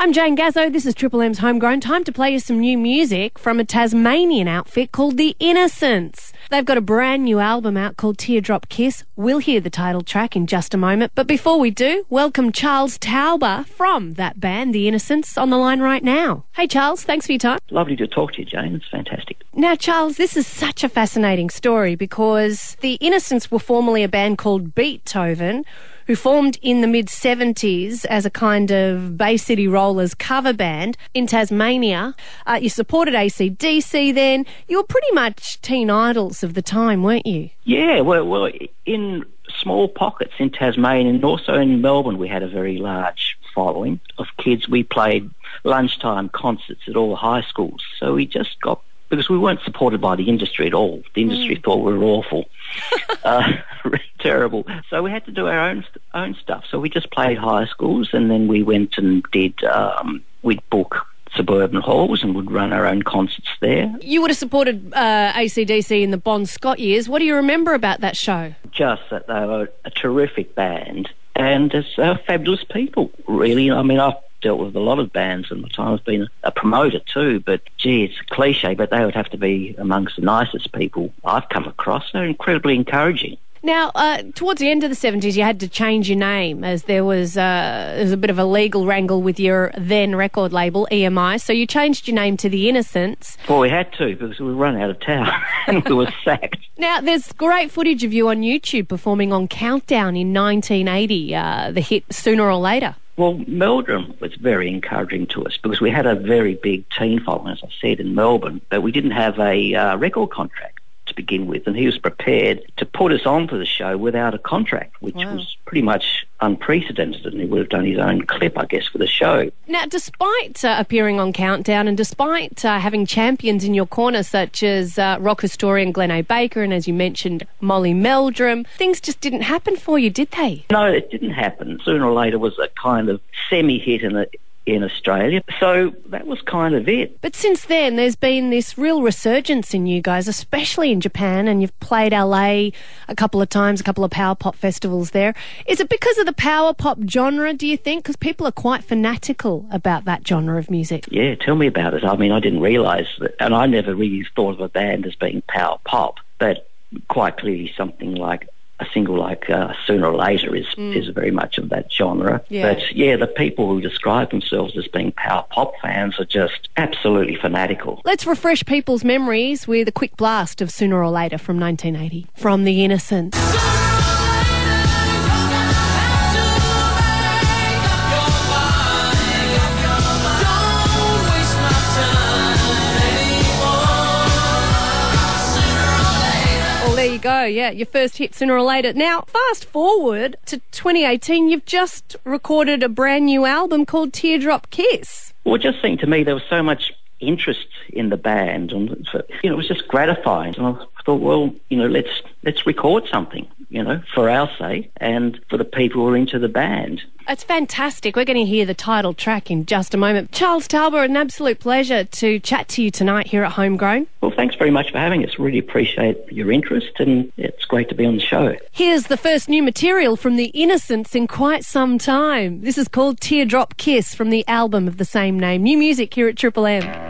I'm Jane Gazzo. This is Triple M's Homegrown. Time to play you some new music from a Tasmanian outfit called The Innocents. They've got a brand new album out called Teardrop Kiss. We'll hear the title track in just a moment. But before we do, welcome Charles Touber from that band, The Innocents, on the line right now. Hey, Charles, thanks for your time. Lovely to talk to you, Jane. It's fantastic. Now, Charles, this is such a fascinating story because The Innocents were formerly a band called Beethoven who formed in the mid 70s as a kind of Bay City Rollers cover band in Tasmania. Uh, you supported ACDC then. You were pretty much teen idols of the time, weren't you? Yeah, well, well in small pockets in Tasmania and also in Melbourne, we had a very large following of kids. We played lunchtime concerts at all the high schools. So we just got because we weren't supported by the industry at all. The industry mm. thought we were awful, uh, terrible. So we had to do our own own stuff. So we just played high schools, and then we went and did. Um, we'd book suburban halls and would run our own concerts there. You would have supported uh, ACDC in the Bon Scott years. What do you remember about that show? Just that they were a terrific band and as uh, fabulous people, really. I mean, I've dealt with a lot of bands in my time. I've been a promoter too, but gee, it's a cliche, but they would have to be amongst the nicest people I've come across. They're incredibly encouraging. Now, uh, towards the end of the 70s, you had to change your name as there was, uh, there was a bit of a legal wrangle with your then record label, EMI. So you changed your name to The Innocents. Well, we had to because we run out of town and we were sacked. Now, there's great footage of you on YouTube performing on Countdown in 1980, uh, the hit Sooner or Later. Well, Meldrum was very encouraging to us because we had a very big teen following, as I said, in Melbourne, but we didn't have a uh, record contract to begin with, and he was prepared to put us on for the show without a contract, which wow. was pretty much unprecedented, and he would have done his own clip, I guess, for the show. Now, despite uh, appearing on Countdown and despite uh, having champions in your corner, such as uh, rock historian Glenn A. Baker and, as you mentioned, Molly Meldrum, things just didn't happen for you, did they? No, it didn't happen. Sooner or later was a kind of semi-hit in the in Australia. So that was kind of it. But since then, there's been this real resurgence in you guys, especially in Japan, and you've played LA a couple of times, a couple of power pop festivals there. Is it because of the power pop genre, do you think? Because people are quite fanatical about that genre of music. Yeah, tell me about it. I mean, I didn't realise that, and I never really thought of a band as being power pop, but quite clearly something like a single like uh, Sooner or Later is mm. is very much of that genre. Yeah. But yeah, the people who describe themselves as being power pop fans are just absolutely fanatical. Let's refresh people's memories with a quick blast of Sooner or Later from 1980 from The Innocents. Go. Yeah, your first hit sooner or later. Now, fast forward to 2018, you've just recorded a brand new album called Teardrop Kiss. Well, it just seemed to me there was so much interest in the band, and you know, it was just gratifying. And I thought, well, you know, let's let's record something, you know, for our sake and for the people who are into the band. It's fantastic. We're going to hear the title track in just a moment. Charles Touber, an absolute pleasure to chat to you tonight here at Homegrown. Well, thanks very much for having us. Really appreciate your interest and it's great to be on the show. Here's the first new material from The Innocents in quite some time. This is called Teardrop Kiss from the album of the same name. New music here at Triple M.